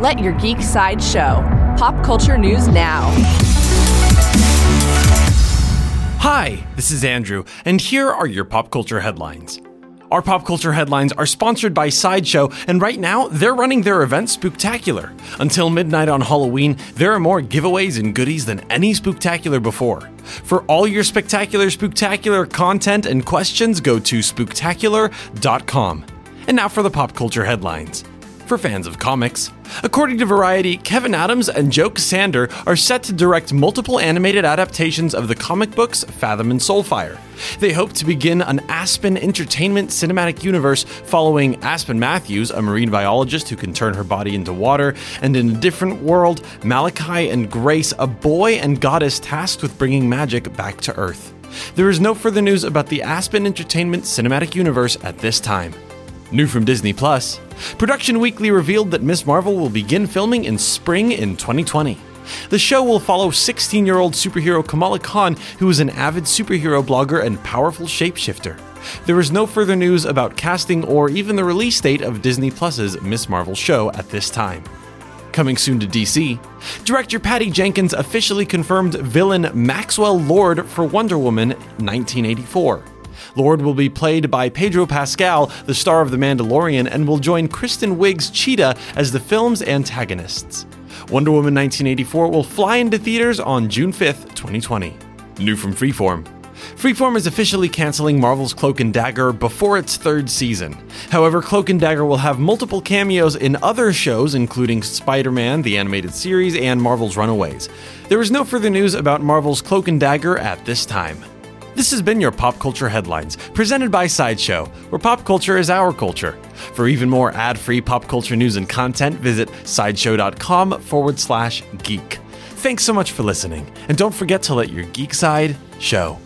Let your geek side show. Pop culture news now. Hi, this is Andrew, and here are your pop culture headlines. Our pop culture headlines are sponsored by Sideshow, and right now they're running their event Spooktacular. Until midnight on Halloween, there are more giveaways and goodies than any Spooktacular before. For all your spectacular, spooktacular content and questions, go to spooktacular.com. And now for the pop culture headlines for fans of comics. According to Variety, Kevin Adams and Joe Ksander are set to direct multiple animated adaptations of the comic books Fathom and Soulfire. They hope to begin an Aspen Entertainment cinematic universe following Aspen Matthews, a marine biologist who can turn her body into water, and in a different world, Malachi and Grace, a boy and goddess tasked with bringing magic back to Earth. There is no further news about the Aspen Entertainment cinematic universe at this time. New from Disney Plus, Production Weekly revealed that Miss Marvel will begin filming in spring in 2020. The show will follow 16 year old superhero Kamala Khan, who is an avid superhero blogger and powerful shapeshifter. There is no further news about casting or even the release date of Disney Plus's Miss Marvel show at this time. Coming soon to DC, director Patty Jenkins officially confirmed villain Maxwell Lord for Wonder Woman 1984. Lord will be played by Pedro Pascal, the star of The Mandalorian, and will join Kristen Wiig's Cheetah as the film's antagonists. Wonder Woman 1984 will fly into theaters on June 5th, 2020. New from Freeform. Freeform is officially canceling Marvel's Cloak and Dagger before its third season. However, Cloak and Dagger will have multiple cameos in other shows, including Spider Man, the animated series, and Marvel's Runaways. There is no further news about Marvel's Cloak and Dagger at this time. This has been your Pop Culture Headlines, presented by Sideshow, where pop culture is our culture. For even more ad free pop culture news and content, visit sideshow.com forward slash geek. Thanks so much for listening, and don't forget to let your geek side show.